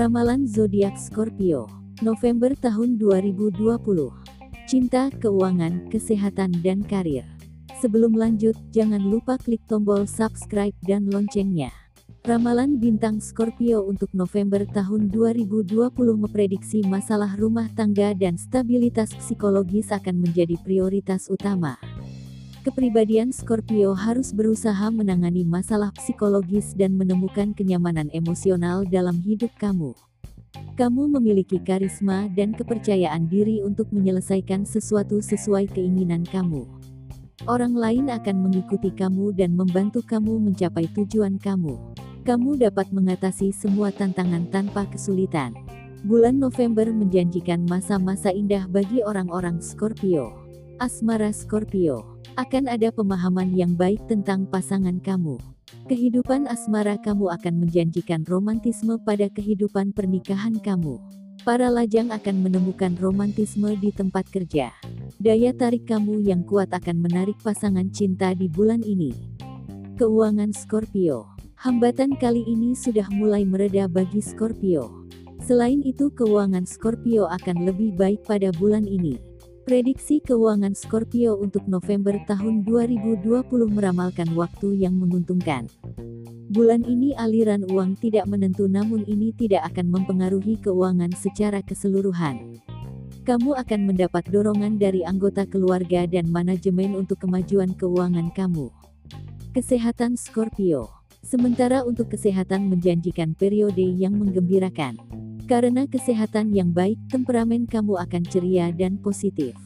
Ramalan zodiak Scorpio, November tahun 2020. Cinta, keuangan, kesehatan, dan karir. Sebelum lanjut, jangan lupa klik tombol subscribe dan loncengnya. Ramalan bintang Scorpio untuk November tahun 2020 memprediksi masalah rumah tangga dan stabilitas psikologis akan menjadi prioritas utama. Kepribadian Scorpio harus berusaha menangani masalah psikologis dan menemukan kenyamanan emosional dalam hidup kamu. Kamu memiliki karisma dan kepercayaan diri untuk menyelesaikan sesuatu sesuai keinginan kamu. Orang lain akan mengikuti kamu dan membantu kamu mencapai tujuan kamu. Kamu dapat mengatasi semua tantangan tanpa kesulitan. Bulan November menjanjikan masa-masa indah bagi orang-orang Scorpio. Asmara Scorpio akan ada pemahaman yang baik tentang pasangan kamu. Kehidupan asmara kamu akan menjanjikan romantisme pada kehidupan pernikahan kamu. Para lajang akan menemukan romantisme di tempat kerja. Daya tarik kamu yang kuat akan menarik pasangan cinta di bulan ini. Keuangan Scorpio. Hambatan kali ini sudah mulai mereda bagi Scorpio. Selain itu keuangan Scorpio akan lebih baik pada bulan ini. Prediksi keuangan Scorpio untuk November tahun 2020 meramalkan waktu yang menguntungkan. Bulan ini aliran uang tidak menentu namun ini tidak akan mempengaruhi keuangan secara keseluruhan. Kamu akan mendapat dorongan dari anggota keluarga dan manajemen untuk kemajuan keuangan kamu. Kesehatan Scorpio Sementara untuk kesehatan menjanjikan periode yang menggembirakan. Karena kesehatan yang baik, temperamen kamu akan ceria dan positif.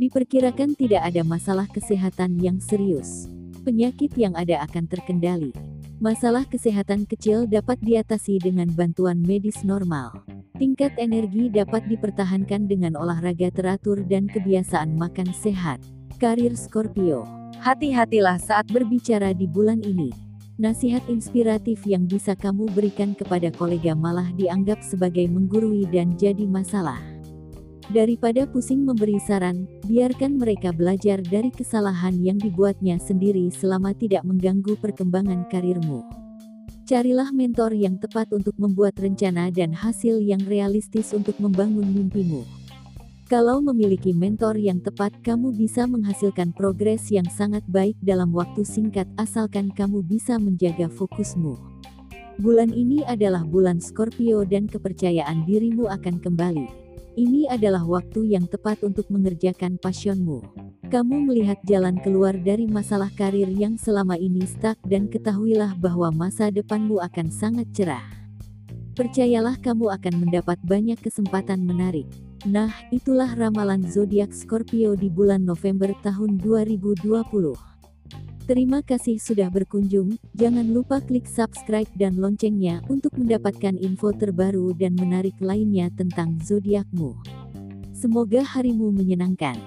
Diperkirakan tidak ada masalah kesehatan yang serius. Penyakit yang ada akan terkendali. Masalah kesehatan kecil dapat diatasi dengan bantuan medis normal. Tingkat energi dapat dipertahankan dengan olahraga teratur dan kebiasaan makan sehat. Karir Scorpio. Hati-hatilah saat berbicara di bulan ini. Nasihat inspiratif yang bisa kamu berikan kepada kolega malah dianggap sebagai menggurui dan jadi masalah. Daripada pusing memberi saran, biarkan mereka belajar dari kesalahan yang dibuatnya sendiri selama tidak mengganggu perkembangan karirmu. Carilah mentor yang tepat untuk membuat rencana dan hasil yang realistis untuk membangun mimpimu. Kalau memiliki mentor yang tepat, kamu bisa menghasilkan progres yang sangat baik dalam waktu singkat asalkan kamu bisa menjaga fokusmu. Bulan ini adalah bulan Scorpio dan kepercayaan dirimu akan kembali. Ini adalah waktu yang tepat untuk mengerjakan pasionmu. Kamu melihat jalan keluar dari masalah karir yang selama ini stuck dan ketahuilah bahwa masa depanmu akan sangat cerah. Percayalah kamu akan mendapat banyak kesempatan menarik. Nah, itulah ramalan zodiak Scorpio di bulan November tahun 2020. Terima kasih sudah berkunjung. Jangan lupa klik subscribe dan loncengnya untuk mendapatkan info terbaru dan menarik lainnya tentang zodiakmu. Semoga harimu menyenangkan.